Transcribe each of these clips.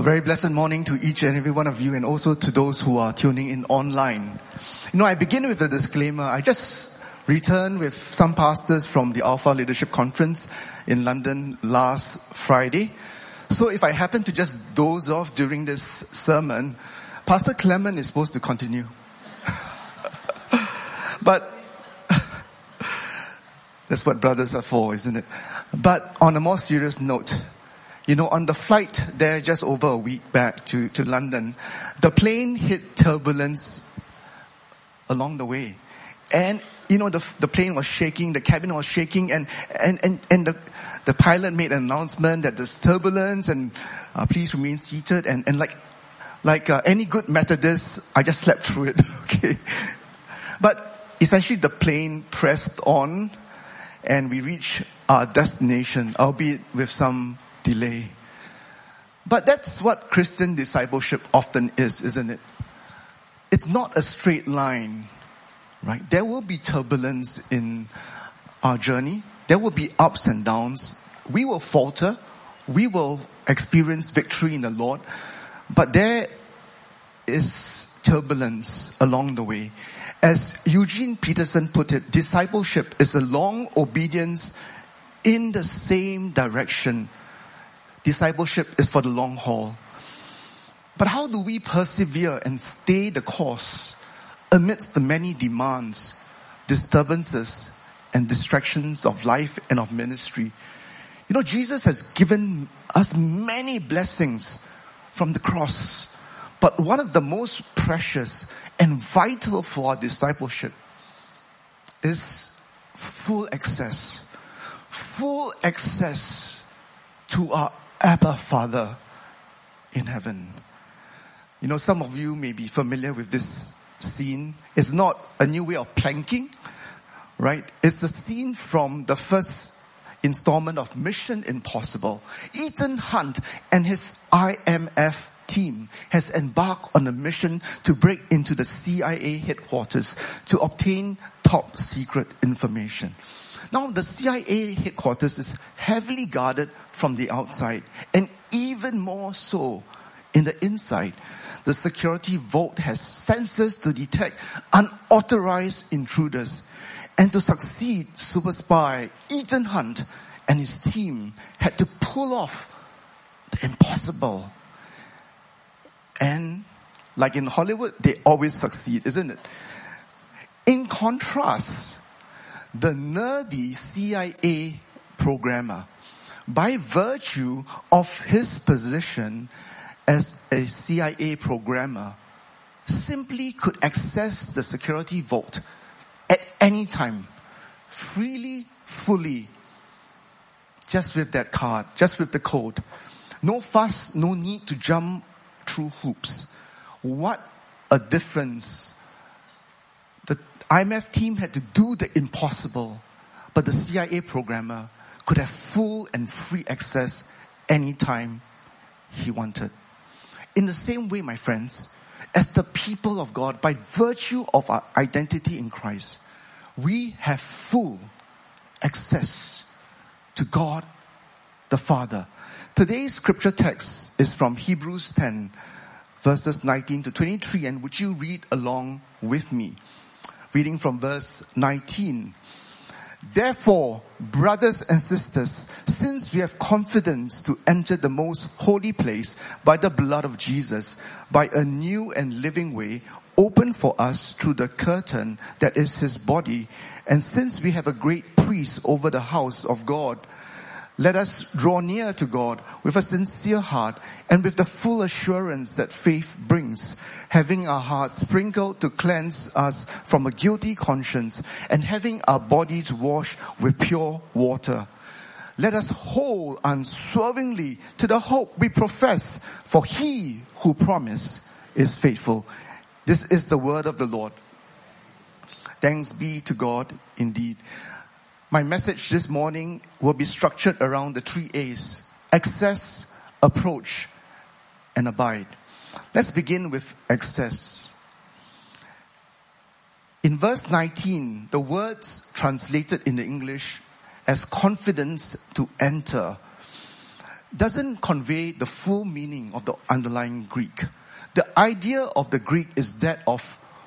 A very blessed morning to each and every one of you and also to those who are tuning in online. You know, I begin with a disclaimer. I just returned with some pastors from the Alpha Leadership Conference in London last Friday. So if I happen to just doze off during this sermon, Pastor Clement is supposed to continue. but that's what brothers are for, isn't it? But on a more serious note, you know, on the flight there just over a week back to, to London, the plane hit turbulence along the way. And, you know, the, the plane was shaking, the cabin was shaking, and, and, and, and the, the pilot made an announcement that there's turbulence and uh, please remain seated. And, and like, like uh, any good Methodist, I just slept through it. okay. But essentially the plane pressed on and we reached our destination, albeit with some delay. But that's what Christian discipleship often is, isn't it? It's not a straight line, right? There will be turbulence in our journey. There will be ups and downs. We will falter. We will experience victory in the Lord. But there is turbulence along the way. As Eugene Peterson put it, discipleship is a long obedience in the same direction Discipleship is for the long haul. But how do we persevere and stay the course amidst the many demands, disturbances, and distractions of life and of ministry? You know, Jesus has given us many blessings from the cross. But one of the most precious and vital for our discipleship is full access. Full access to our Abba Father in heaven. You know, some of you may be familiar with this scene. It's not a new way of planking, right? It's the scene from the first installment of Mission Impossible. Ethan Hunt and his IMF team has embarked on a mission to break into the CIA headquarters to obtain top secret information. Now the CIA headquarters is heavily guarded from the outside and even more so in the inside. The security vault has sensors to detect unauthorized intruders. And to succeed, super spy Ethan Hunt and his team had to pull off the impossible. And like in Hollywood, they always succeed, isn't it? In contrast, the nerdy CIA programmer, by virtue of his position as a CIA programmer, simply could access the security vault at any time, freely, fully, just with that card, just with the code. No fuss, no need to jump through hoops. What a difference IMF team had to do the impossible, but the CIA programmer could have full and free access anytime he wanted. In the same way, my friends, as the people of God, by virtue of our identity in Christ, we have full access to God the Father. Today's scripture text is from Hebrews 10 verses 19 to 23 and would you read along with me? Reading from verse 19. Therefore, brothers and sisters, since we have confidence to enter the most holy place by the blood of Jesus, by a new and living way open for us through the curtain that is his body, and since we have a great priest over the house of God, let us draw near to God with a sincere heart and with the full assurance that faith brings, having our hearts sprinkled to cleanse us from a guilty conscience and having our bodies washed with pure water. Let us hold unswervingly to the hope we profess, for he who promised is faithful. This is the word of the Lord. Thanks be to God indeed. My message this morning will be structured around the three A's. Access, approach, and abide. Let's begin with access. In verse 19, the words translated in the English as confidence to enter doesn't convey the full meaning of the underlying Greek. The idea of the Greek is that of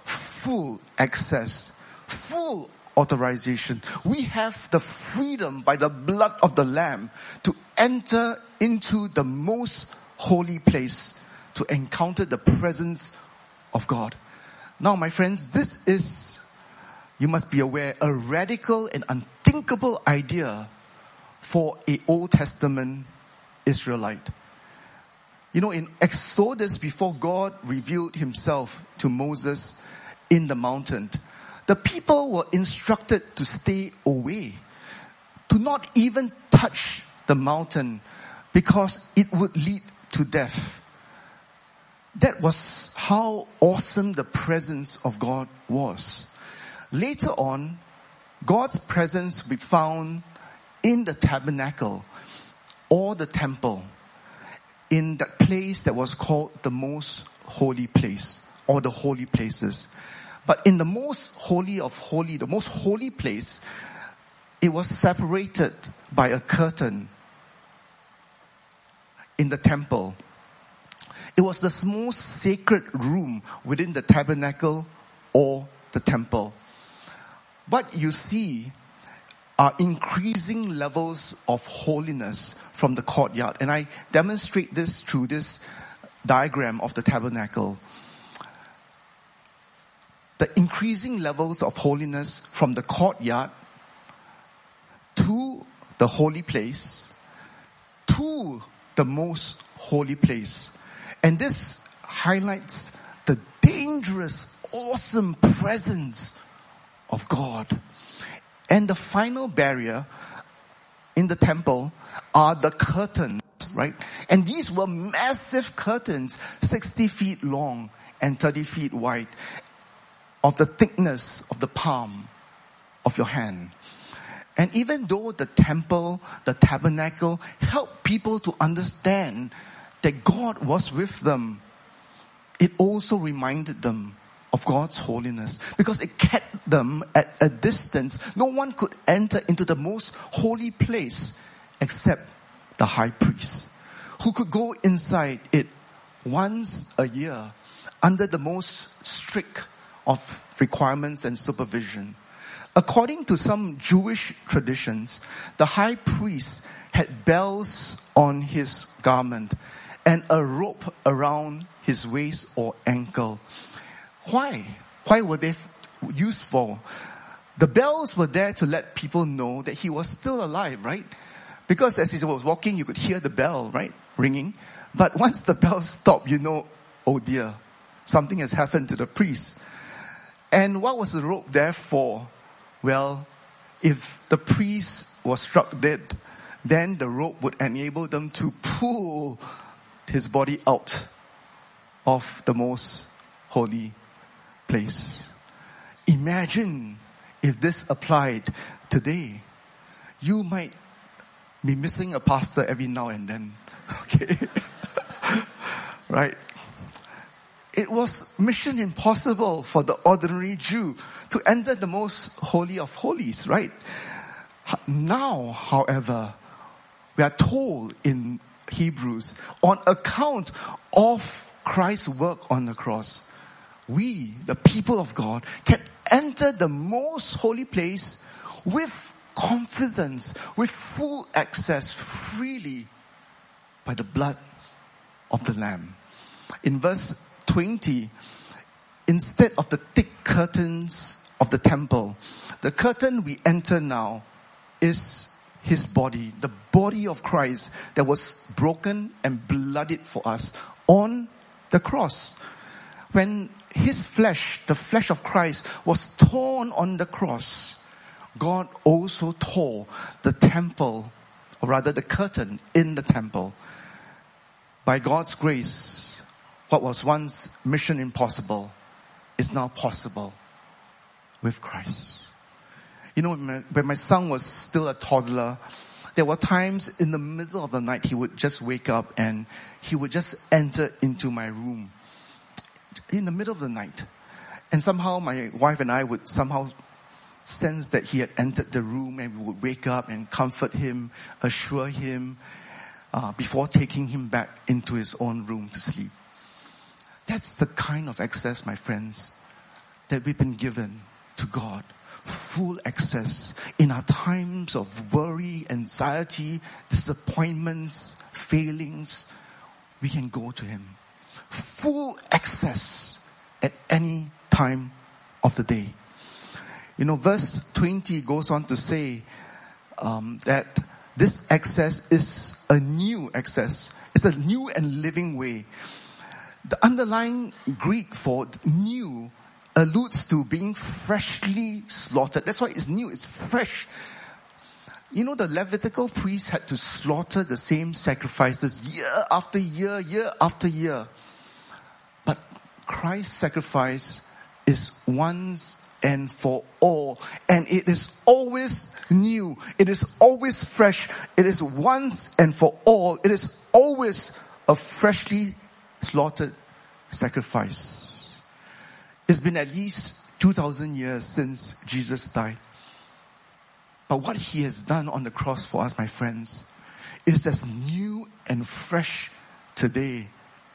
full access, full authorization. We have the freedom by the blood of the Lamb to enter into the most holy place to encounter the presence of God. Now, my friends, this is, you must be aware, a radical and unthinkable idea for a Old Testament Israelite. You know, in Exodus, before God revealed himself to Moses in the mountain, the people were instructed to stay away, to not even touch the mountain because it would lead to death. That was how awesome the presence of God was. Later on, God's presence we found in the tabernacle or the temple in that place that was called the most holy place or the holy places. But in the most holy of holy, the most holy place, it was separated by a curtain in the temple. It was the most sacred room within the tabernacle or the temple. But you see are increasing levels of holiness from the courtyard. And I demonstrate this through this diagram of the tabernacle. The increasing levels of holiness from the courtyard to the holy place to the most holy place. And this highlights the dangerous, awesome presence of God. And the final barrier in the temple are the curtains, right? And these were massive curtains, 60 feet long and 30 feet wide of the thickness of the palm of your hand. And even though the temple, the tabernacle helped people to understand that God was with them, it also reminded them of God's holiness because it kept them at a distance. No one could enter into the most holy place except the high priest who could go inside it once a year under the most strict of requirements and supervision. According to some Jewish traditions, the high priest had bells on his garment and a rope around his waist or ankle why? Why were they used for? The bells were there to let people know that he was still alive, right? Because as he was walking, you could hear the bell, right? Ringing. But once the bell stopped, you know, oh dear, something has happened to the priest. And what was the rope there for? Well, if the priest was struck dead, then the rope would enable them to pull his body out of the most holy place. Imagine if this applied today. You might be missing a pastor every now and then. Okay. right. It was mission impossible for the ordinary Jew to enter the most holy of holies, right? Now, however, we are told in Hebrews on account of Christ's work on the cross, we, the people of God, can enter the most holy place with confidence, with full access freely by the blood of the Lamb. In verse 20, instead of the thick curtains of the temple, the curtain we enter now is his body, the body of Christ that was broken and blooded for us on the cross when his flesh, the flesh of Christ, was torn on the cross, God also tore the temple, or rather the curtain in the temple. By God's grace, what was once mission impossible is now possible with Christ. You know, when my son was still a toddler, there were times in the middle of the night he would just wake up and he would just enter into my room in the middle of the night. And somehow my wife and I would somehow sense that he had entered the room and we would wake up and comfort him, assure him. uh, before taking him back into his own room to sleep. That's the kind of access, my friends, that we've been given to God. Full access in our times of worry, anxiety, disappointments, failings. We can go to Him. Full access at any time of the day. You know, verse 20 goes on to say um, that this access is a new access. It's a new and living way. The underlying Greek for new alludes to being freshly slaughtered. That's why it's new, it's fresh. You know, the Levitical priests had to slaughter the same sacrifices year after year, year after year. But Christ's sacrifice is once and for all. And it is always new. It is always fresh. It is once and for all. It is always a freshly slaughtered sacrifice. It's been at least 2000 years since Jesus died. But what he has done on the cross for us, my friends, is as new and fresh today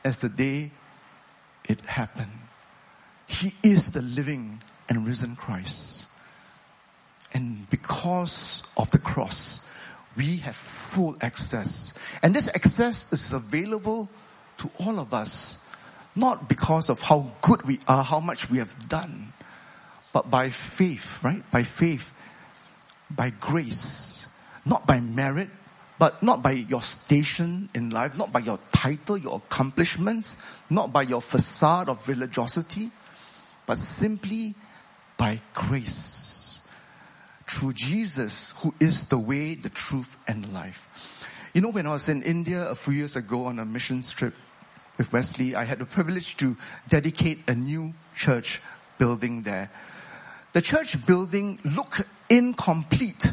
as the day it happened. He is the living and risen Christ. And because of the cross, we have full access. And this access is available to all of us not because of how good we are, how much we have done, but by faith, right? By faith, by grace, not by merit, but not by your station in life, not by your title, your accomplishments, not by your facade of religiosity, but simply by grace. Through Jesus, who is the way, the truth, and life. You know, when I was in India a few years ago on a mission trip, with Wesley, I had the privilege to dedicate a new church building there. The church building looked incomplete.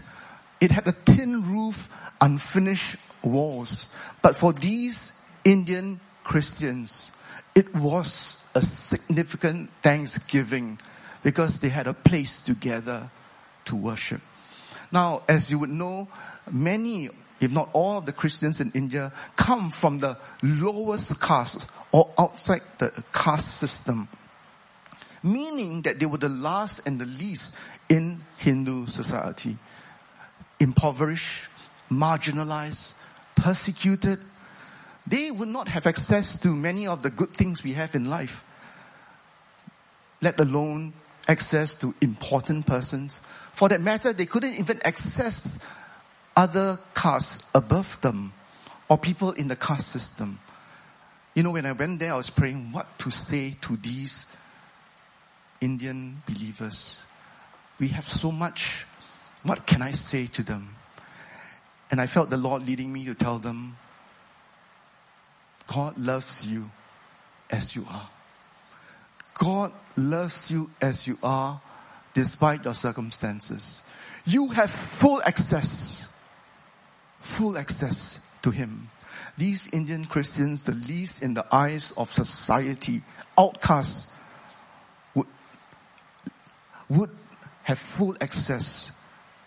It had a tin roof, unfinished walls. But for these Indian Christians, it was a significant thanksgiving because they had a place together to worship. Now, as you would know, many if not all of the Christians in India, come from the lowest caste or outside the caste system. Meaning that they were the last and the least in Hindu society. Impoverished, marginalized, persecuted. They would not have access to many of the good things we have in life. Let alone access to important persons. For that matter, they couldn't even access other castes above them or people in the caste system. You know, when I went there, I was praying what to say to these Indian believers. We have so much. What can I say to them? And I felt the Lord leading me to tell them, God loves you as you are. God loves you as you are despite your circumstances. You have full access full access to Him. These Indian Christians, the least in the eyes of society, outcasts, would, would have full access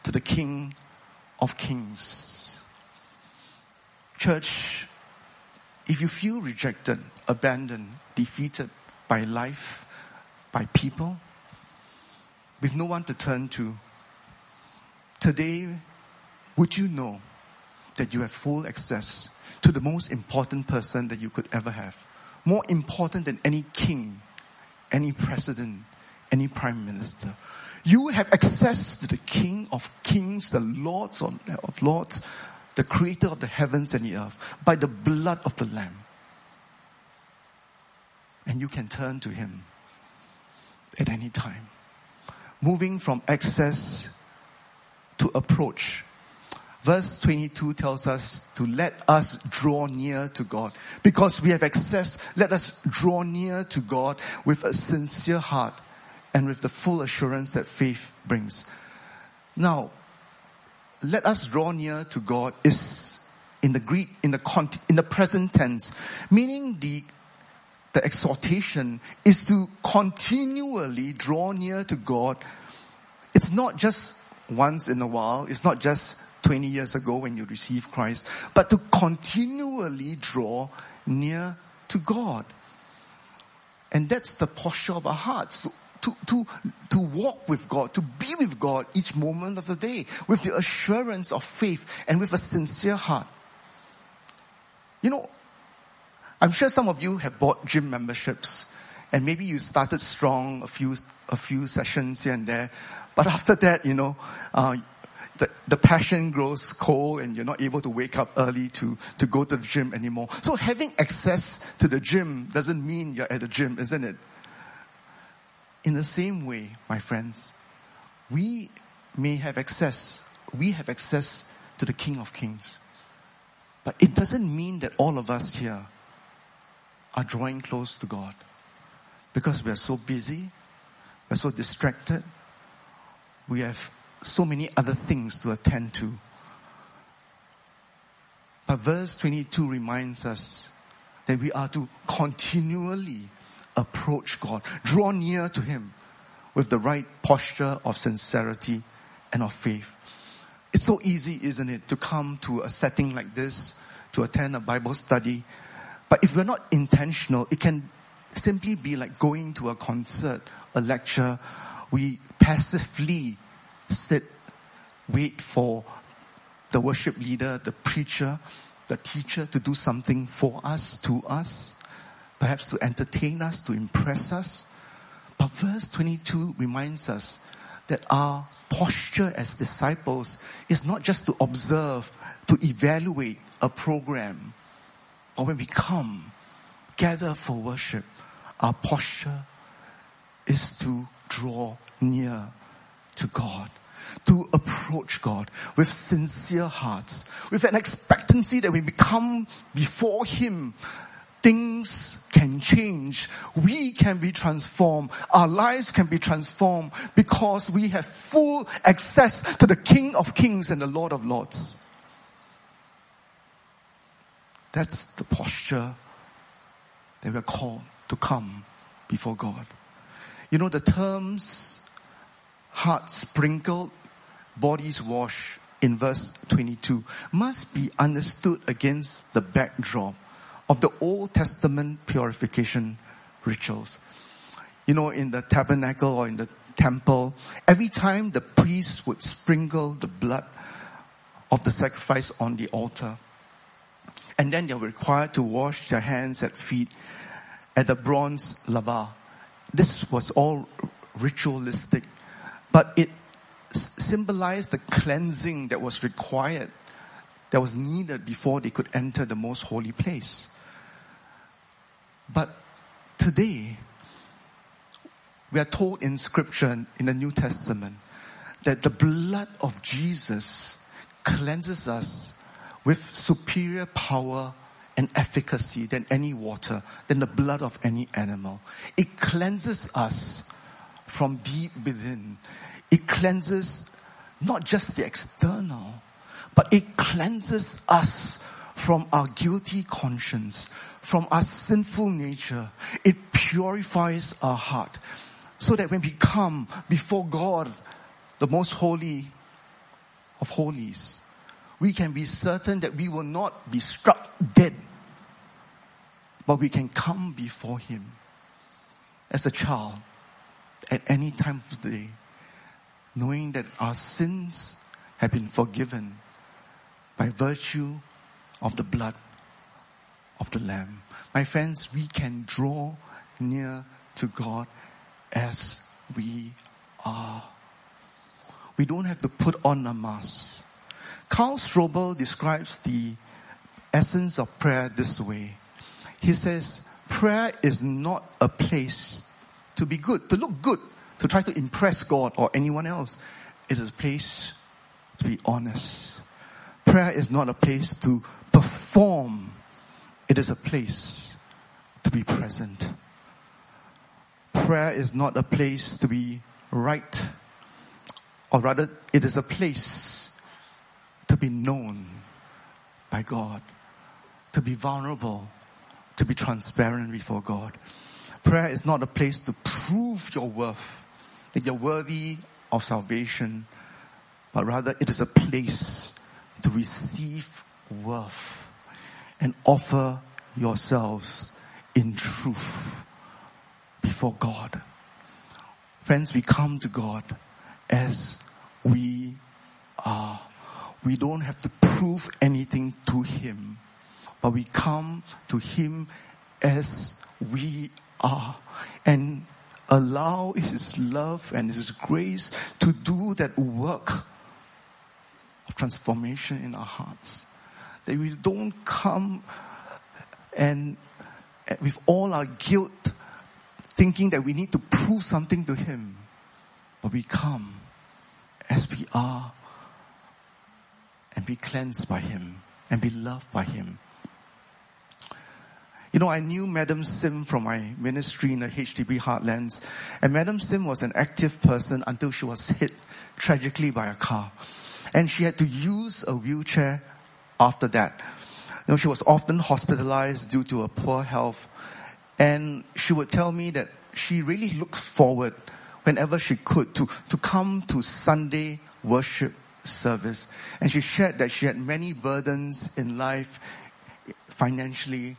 to the King of Kings. Church, if you feel rejected, abandoned, defeated by life, by people, with no one to turn to, today, would you know that you have full access to the most important person that you could ever have. More important than any king, any president, any prime minister. You have access to the King of kings, the Lords of lords, the creator of the heavens and the earth by the blood of the Lamb. And you can turn to Him at any time. Moving from access to approach Verse 22 tells us to let us draw near to God. Because we have access, let us draw near to God with a sincere heart and with the full assurance that faith brings. Now, let us draw near to God is in the Greek, in the, in the present tense, meaning the, the exhortation is to continually draw near to God. It's not just once in a while. It's not just 20 years ago when you received Christ, but to continually draw near to God. And that's the posture of our hearts. To, to, to walk with God, to be with God each moment of the day with the assurance of faith and with a sincere heart. You know, I'm sure some of you have bought gym memberships and maybe you started strong a few, a few sessions here and there. But after that, you know, uh, the, the passion grows cold and you're not able to wake up early to, to go to the gym anymore. So having access to the gym doesn't mean you're at the gym, isn't it? In the same way, my friends, we may have access, we have access to the King of Kings. But it doesn't mean that all of us here are drawing close to God. Because we are so busy, we're so distracted, we have so many other things to attend to. But verse 22 reminds us that we are to continually approach God, draw near to Him with the right posture of sincerity and of faith. It's so easy, isn't it, to come to a setting like this, to attend a Bible study. But if we're not intentional, it can simply be like going to a concert, a lecture. We passively sit, wait for the worship leader, the preacher, the teacher to do something for us, to us, perhaps to entertain us, to impress us. But verse 22 reminds us that our posture as disciples is not just to observe, to evaluate a program, but when we come, gather for worship, our posture is to draw near to God to approach God with sincere hearts, with an expectancy that when we come before Him, things can change. We can be transformed. Our lives can be transformed because we have full access to the King of Kings and the Lord of Lords. That's the posture that we're called to come before God. You know, the terms heart sprinkled, bodies washed in verse 22 must be understood against the backdrop of the Old Testament purification rituals. You know, in the tabernacle or in the temple, every time the priest would sprinkle the blood of the sacrifice on the altar, and then they were required to wash their hands and feet at the bronze laver. This was all ritualistic, but it symbolized the cleansing that was required, that was needed before they could enter the most holy place. But today, we are told in scripture in the New Testament that the blood of Jesus cleanses us with superior power and efficacy than any water, than the blood of any animal. It cleanses us from deep within. It cleanses not just the external, but it cleanses us from our guilty conscience, from our sinful nature. It purifies our heart so that when we come before God, the most holy of holies, we can be certain that we will not be struck dead, but we can come before Him as a child at any time of the day knowing that our sins have been forgiven by virtue of the blood of the Lamb. My friends, we can draw near to God as we are. We don't have to put on a mask. Karl Strobel describes the essence of prayer this way. He says, prayer is not a place to be good, to look good, to try to impress God or anyone else. It is a place to be honest. Prayer is not a place to perform. It is a place to be present. Prayer is not a place to be right, or rather, it is a place to be known by God, to be vulnerable, to be transparent before God. Prayer is not a place to prove your worth that you're worthy of salvation, but rather it is a place to receive worth and offer yourselves in truth before God. Friends, we come to God as we are. We don't have to prove anything to Him, but we come to Him as we are and allow His love and His grace to do that work of transformation in our hearts. That we don't come and with all our guilt thinking that we need to prove something to Him, but we come as we are and be cleansed by Him and be loved by Him. You know, I knew Madam Sim from my ministry in the HDB Heartlands, and Madam Sim was an active person until she was hit tragically by a car. And she had to use a wheelchair after that. You know, she was often hospitalized due to her poor health. And she would tell me that she really looked forward whenever she could to, to come to Sunday worship service. And she shared that she had many burdens in life, financially,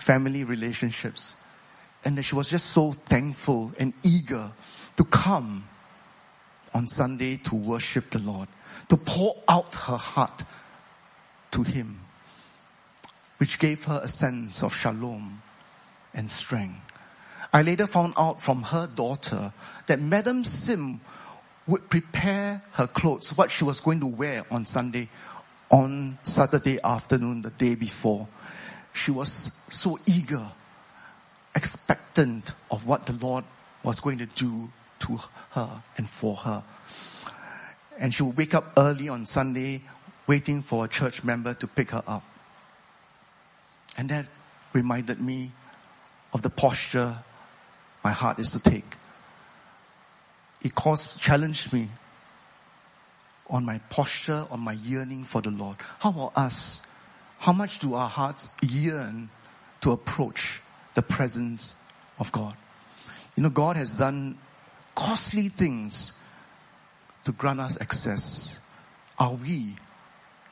family relationships. And that she was just so thankful and eager to come on Sunday to worship the Lord, to pour out her heart to Him, which gave her a sense of shalom and strength. I later found out from her daughter that Madam Sim would prepare her clothes, what she was going to wear on Sunday, on Saturday afternoon, the day before. She was so eager, expectant of what the Lord was going to do to her and for her. And she would wake up early on Sunday, waiting for a church member to pick her up. And that reminded me of the posture my heart is to take. It caused, challenged me on my posture, on my yearning for the Lord. How about us? How much do our hearts yearn to approach the presence of God? You know, God has done costly things to grant us access. Are we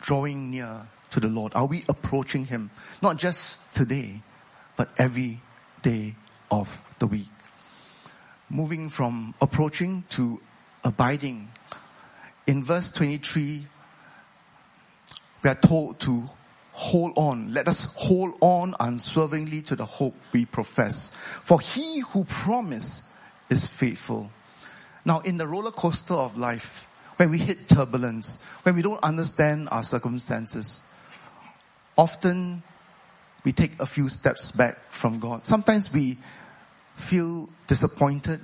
drawing near to the Lord? Are we approaching Him? Not just today, but every day of the week. Moving from approaching to abiding. In verse 23, we are told to hold on. Let us hold on unswervingly to the hope we profess. For he who promised is faithful. Now in the roller coaster of life, when we hit turbulence, when we don't understand our circumstances, often we take a few steps back from God. Sometimes we feel disappointed.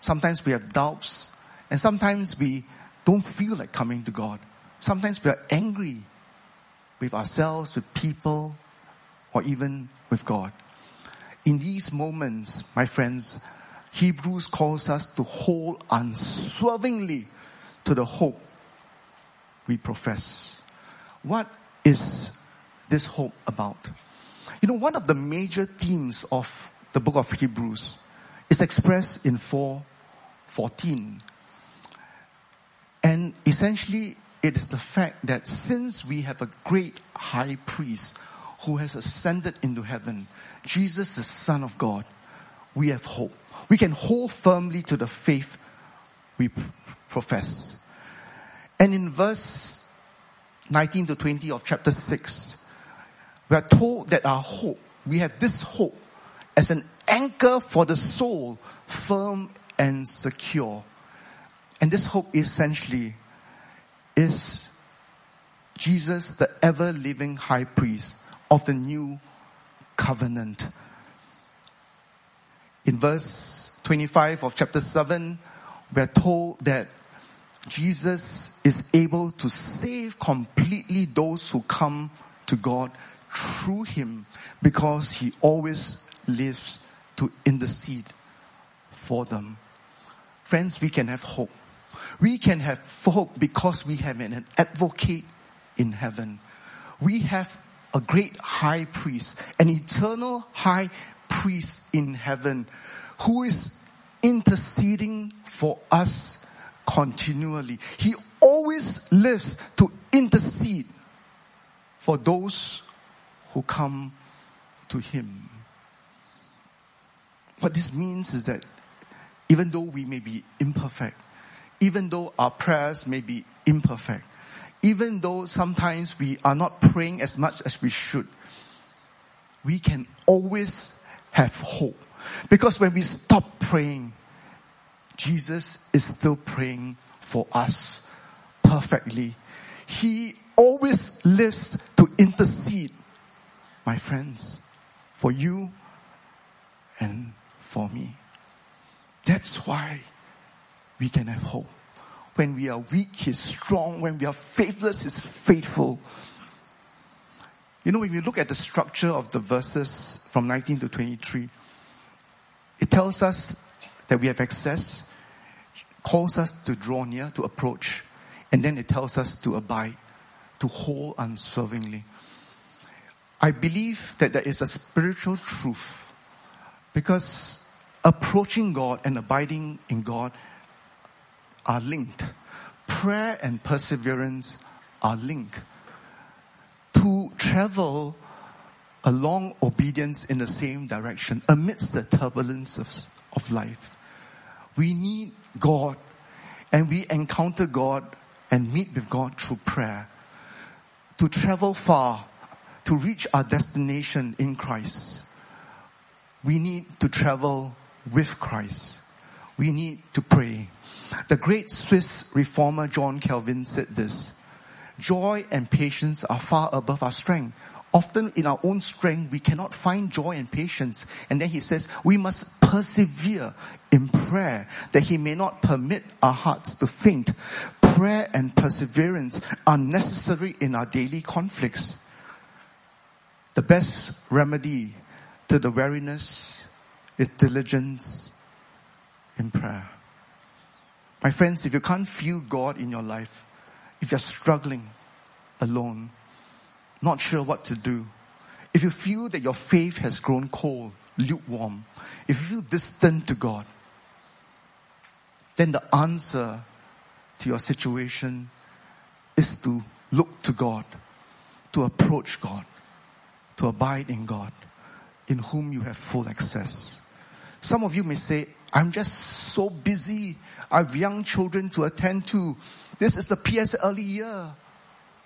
Sometimes we have doubts. And sometimes we don't feel like coming to God. Sometimes we are angry with ourselves, with people, or even with God. In these moments, my friends, Hebrews calls us to hold unswervingly to the hope we profess. What is this hope about? You know, one of the major themes of the book of Hebrews is expressed in 414. And essentially, it is the fact that since we have a great high priest who has ascended into heaven, Jesus, the Son of God, we have hope. We can hold firmly to the faith we profess. And in verse 19 to 20 of chapter 6, we are told that our hope, we have this hope as an anchor for the soul, firm and secure. And this hope essentially is Jesus, the ever living high priest of the new covenant. In verse 25 of chapter 7, we are told that Jesus is able to save completely those who come to God through him because he always lives to intercede for them. Friends, we can have hope. We can have hope because we have an advocate in heaven. We have a great high priest, an eternal high priest in heaven who is interceding for us continually. He always lives to intercede for those who come to Him. What this means is that even though we may be imperfect, even though our prayers may be imperfect, even though sometimes we are not praying as much as we should, we can always have hope. Because when we stop praying, Jesus is still praying for us perfectly. He always lives to intercede, my friends, for you and for me. That's why we can have hope. When we are weak, He's strong. When we are faithless, He's faithful. You know, when we look at the structure of the verses from 19 to 23, it tells us that we have access, calls us to draw near, to approach, and then it tells us to abide, to hold unswervingly. I believe that there is a spiritual truth because approaching God and abiding in God are linked. Prayer and perseverance are linked. To travel along obedience in the same direction amidst the turbulence of, of life. We need God and we encounter God and meet with God through prayer. To travel far, to reach our destination in Christ, we need to travel with Christ. We need to pray. The great Swiss reformer John Calvin said this Joy and patience are far above our strength. Often in our own strength, we cannot find joy and patience. And then he says, we must persevere in prayer that he may not permit our hearts to faint. Prayer and perseverance are necessary in our daily conflicts. The best remedy to the weariness is diligence in prayer. My friends, if you can't feel God in your life, if you're struggling alone, not sure what to do, if you feel that your faith has grown cold, lukewarm, if you feel distant to God, then the answer to your situation is to look to God, to approach God, to abide in God, in whom you have full access. Some of you may say, I'm just so busy. I have young children to attend to. This is the PSLE year.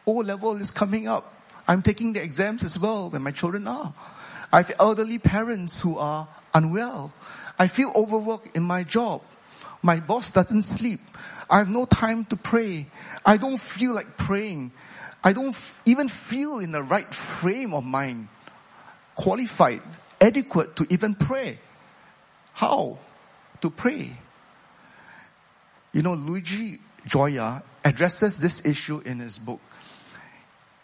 O level is coming up. I'm taking the exams as well when my children are. I have elderly parents who are unwell. I feel overworked in my job. My boss doesn't sleep. I have no time to pray. I don't feel like praying. I don't even feel in the right frame of mind, qualified, adequate to even pray. How to pray? You know, Luigi Gioia addresses this issue in his book.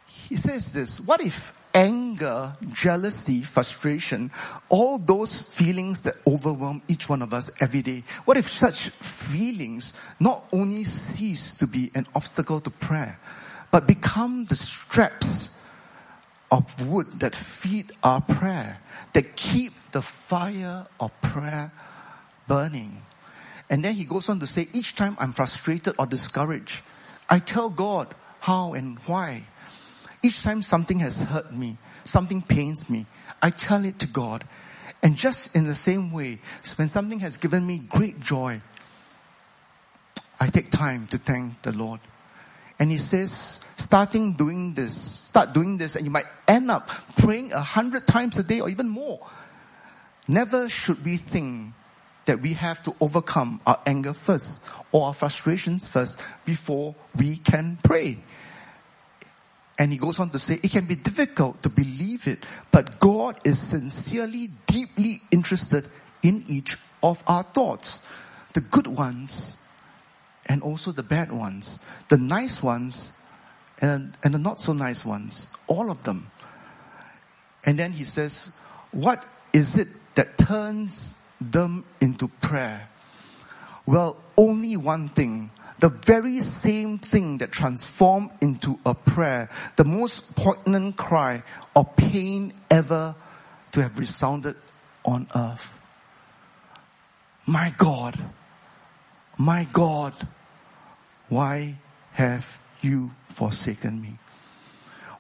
He says this, what if anger, jealousy, frustration, all those feelings that overwhelm each one of us every day, what if such feelings not only cease to be an obstacle to prayer, but become the straps of wood that feed our prayer, that keep the fire of prayer burning. And then he goes on to say, each time I'm frustrated or discouraged, I tell God how and why. Each time something has hurt me, something pains me, I tell it to God. And just in the same way, when something has given me great joy, I take time to thank the Lord. And he says, starting doing this, start doing this, and you might end up praying a hundred times a day or even more. Never should we think that we have to overcome our anger first or our frustrations first before we can pray. And he goes on to say, it can be difficult to believe it, but God is sincerely, deeply interested in each of our thoughts. The good ones and also the bad ones. The nice ones and, and the not so nice ones. All of them. And then he says, what is it that turns them into prayer? Well, only one thing. The very same thing that transformed into a prayer, the most poignant cry of pain ever to have resounded on earth. My God, my God, why have you forsaken me?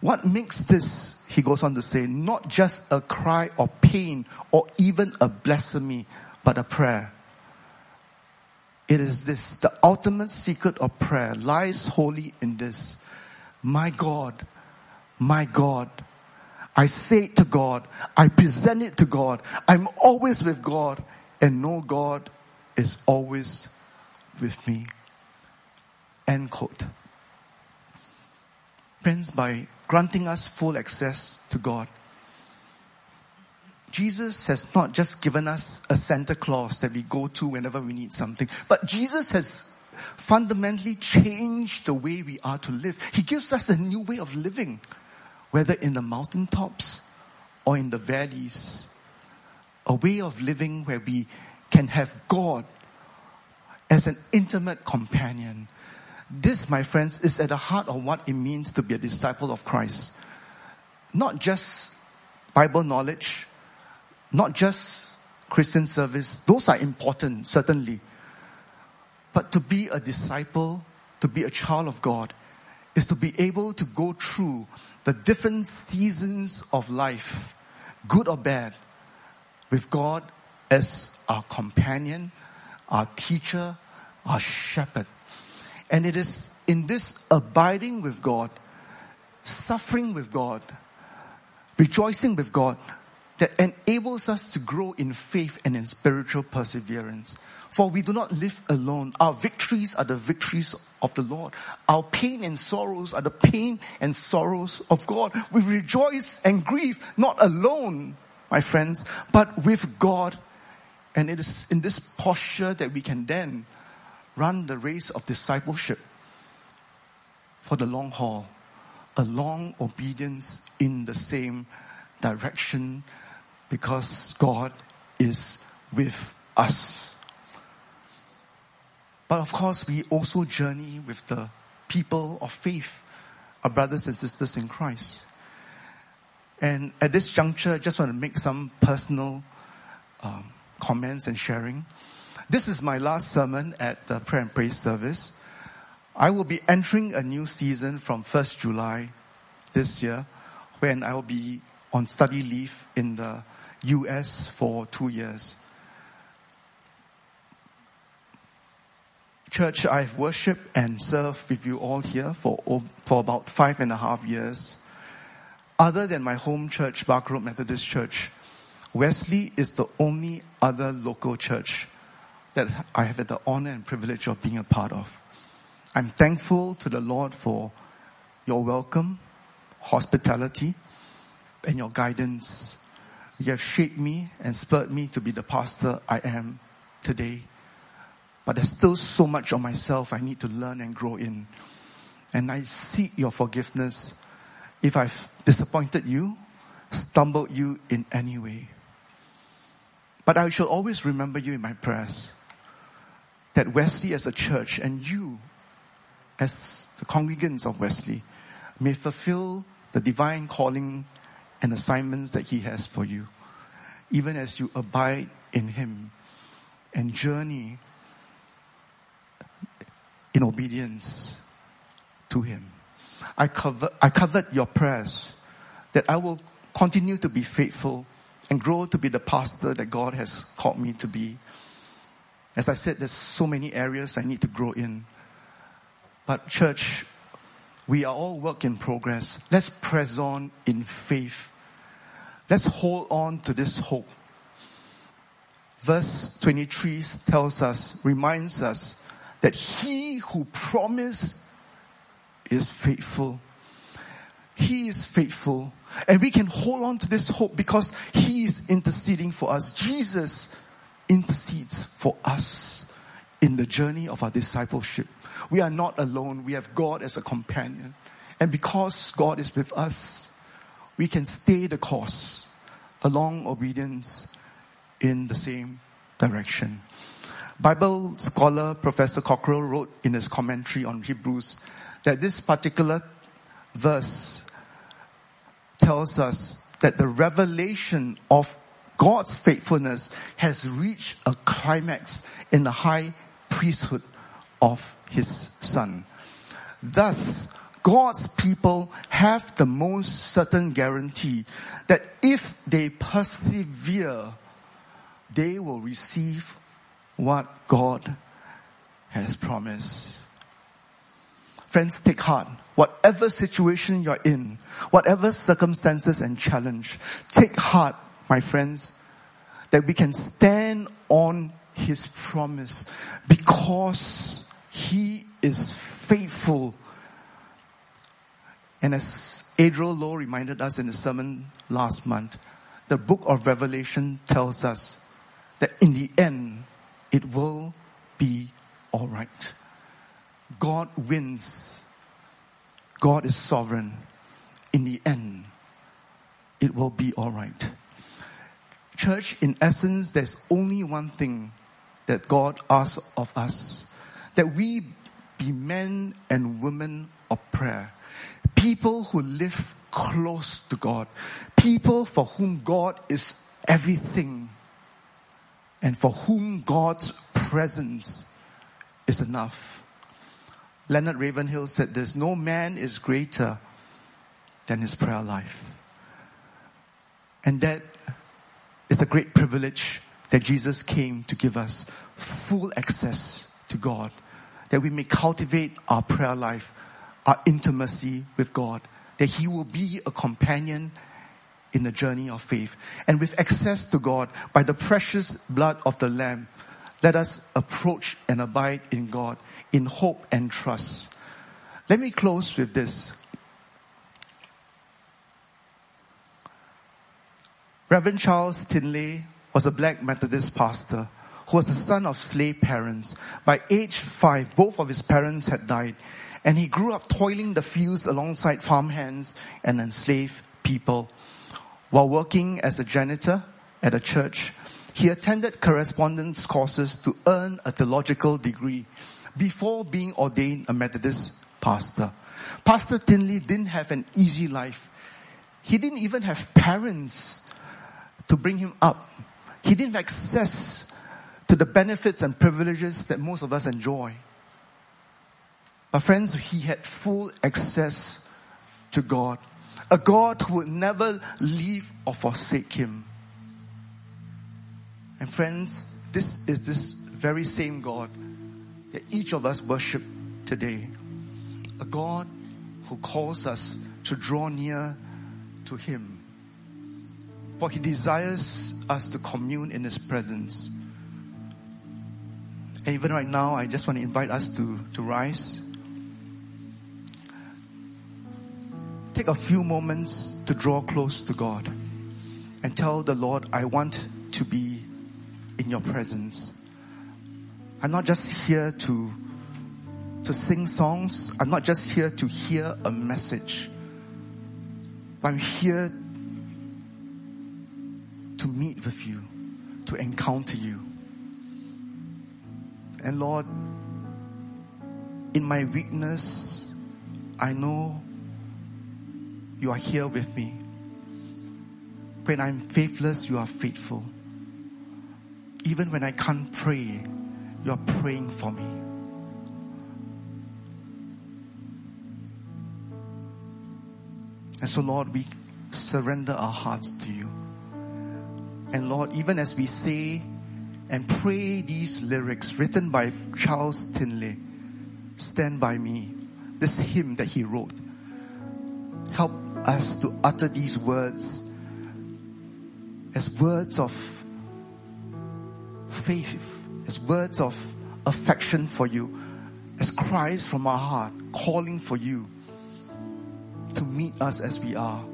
What makes this, he goes on to say, not just a cry of pain or even a blasphemy, but a prayer. It is this, the ultimate secret of prayer lies wholly in this. My God, my God, I say it to God, I present it to God, I'm always with God, and know God is always with me. End quote. Friends, by granting us full access to God, Jesus has not just given us a Santa Claus that we go to whenever we need something, but Jesus has fundamentally changed the way we are to live. He gives us a new way of living, whether in the mountaintops or in the valleys. A way of living where we can have God as an intimate companion. This, my friends, is at the heart of what it means to be a disciple of Christ. Not just Bible knowledge, not just Christian service. Those are important, certainly. But to be a disciple, to be a child of God, is to be able to go through the different seasons of life, good or bad, with God as our companion, our teacher, our shepherd. And it is in this abiding with God, suffering with God, rejoicing with God, that enables us to grow in faith and in spiritual perseverance. For we do not live alone. Our victories are the victories of the Lord. Our pain and sorrows are the pain and sorrows of God. We rejoice and grieve not alone, my friends, but with God and it is in this posture that we can then run the race of discipleship for the long haul, a long obedience in the same direction because God is with us. But of course, we also journey with the people of faith, our brothers and sisters in Christ. And at this juncture, I just want to make some personal um, comments and sharing. This is my last sermon at the prayer and praise service. I will be entering a new season from 1st July this year when I will be on study leave in the US for two years. Church, I've worshiped and served with you all here for, for about five and a half years. Other than my home church, Barker Road Methodist Church, Wesley is the only other local church that I have had the honor and privilege of being a part of. I'm thankful to the Lord for your welcome, hospitality, and your guidance. You have shaped me and spurred me to be the pastor I am today. But there's still so much of myself I need to learn and grow in. And I seek your forgiveness if I've disappointed you, stumbled you in any way. But I shall always remember you in my prayers. That Wesley as a church and you as the congregants of Wesley may fulfill the divine calling and assignments that he has for you. Even as you abide in him and journey in obedience to him. I cover, I covered your prayers that I will continue to be faithful and grow to be the pastor that God has called me to be. As I said, there's so many areas I need to grow in. But church, we are all work in progress. Let's press on in faith. Let's hold on to this hope. Verse 23 tells us, reminds us that he who promised is faithful. He is faithful. And we can hold on to this hope because He is interceding for us. Jesus intercedes for us in the journey of our discipleship. We are not alone. We have God as a companion. And because God is with us, we can stay the course along obedience in the same direction. Bible scholar Professor Cockerill wrote in his commentary on Hebrews that this particular verse tells us that the revelation of God's faithfulness has reached a climax in the high priesthood of his son. Thus, God's people have the most certain guarantee that if they persevere, they will receive what God has promised. Friends, take heart. Whatever situation you're in, whatever circumstances and challenge, take heart, my friends, that we can stand on His promise because He is faithful. And as Adriel Lowe reminded us in the sermon last month, the book of Revelation tells us that in the end, it will be alright. God wins. God is sovereign. In the end, it will be alright. Church, in essence, there's only one thing that God asks of us. That we be men and women of prayer. People who live close to God. People for whom God is everything. And for whom God's presence is enough. Leonard Ravenhill said this, no man is greater than his prayer life. And that is a great privilege that Jesus came to give us full access to God, that we may cultivate our prayer life, our intimacy with God, that He will be a companion in the journey of faith. And with access to God by the precious blood of the Lamb, let us approach and abide in God in hope and trust. Let me close with this. Reverend Charles Tindley was a black Methodist pastor who was the son of slave parents. By age five, both of his parents had died, and he grew up toiling the fields alongside farmhands and enslaved people. While working as a janitor at a church, he attended correspondence courses to earn a theological degree before being ordained a Methodist pastor. Pastor Tindley didn't have an easy life. He didn't even have parents to bring him up. He didn't have access to the benefits and privileges that most of us enjoy. But friends, he had full access to God. A God who would never leave or forsake him. And friends, this is this very same God that each of us worship today. A God who calls us to draw near to Him. For He desires us to commune in His presence. And even right now, I just want to invite us to, to rise. Take a few moments to draw close to God and tell the Lord, I want to be in your presence. I'm not just here to, to sing songs. I'm not just here to hear a message. I'm here to meet with you, to encounter you. And Lord, in my weakness, I know you are here with me. When I'm faithless, you are faithful. Even when I can't pray, you're praying for me. And so, Lord, we surrender our hearts to you. And Lord, even as we say and pray these lyrics written by Charles Tindley, Stand by Me, this hymn that he wrote, help us to utter these words as words of faith, as words of affection for you, as cries from our heart, calling for you to meet us as we are.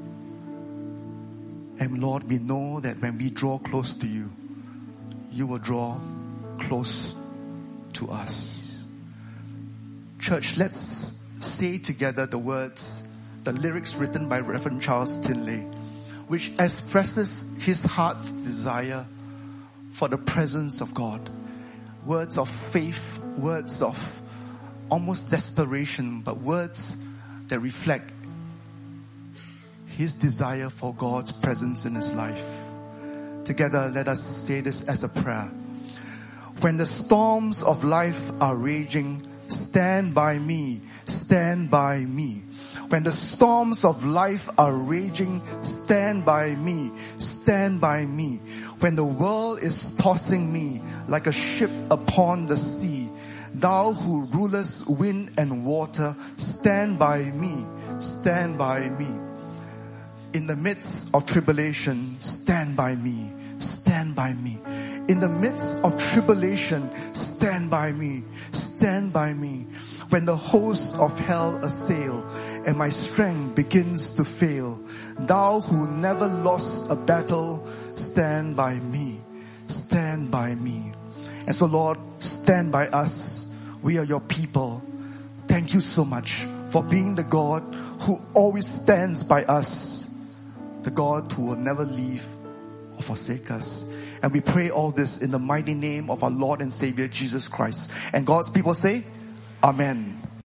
And Lord, we know that when we draw close to you, you will draw close to us. Church, let's say together the words, the lyrics written by Reverend Charles Tindley, which expresses his heart's desire for the presence of God. Words of faith, words of almost desperation, but words that reflect his desire for God's presence in his life. Together, let us say this as a prayer. When the storms of life are raging, stand by me, stand by me. When the storms of life are raging, stand by me, stand by me. When the world is tossing me like a ship upon the sea, thou who rulest wind and water, stand by me, stand by me. In the midst of tribulation, stand by me, stand by me. In the midst of tribulation, stand by me, stand by me. When the hosts of hell assail and my strength begins to fail, thou who never lost a battle, stand by me, stand by me. And so Lord, stand by us. We are your people. Thank you so much for being the God who always stands by us. The God who will never leave or forsake us. And we pray all this in the mighty name of our Lord and Savior Jesus Christ. And God's people say, Amen.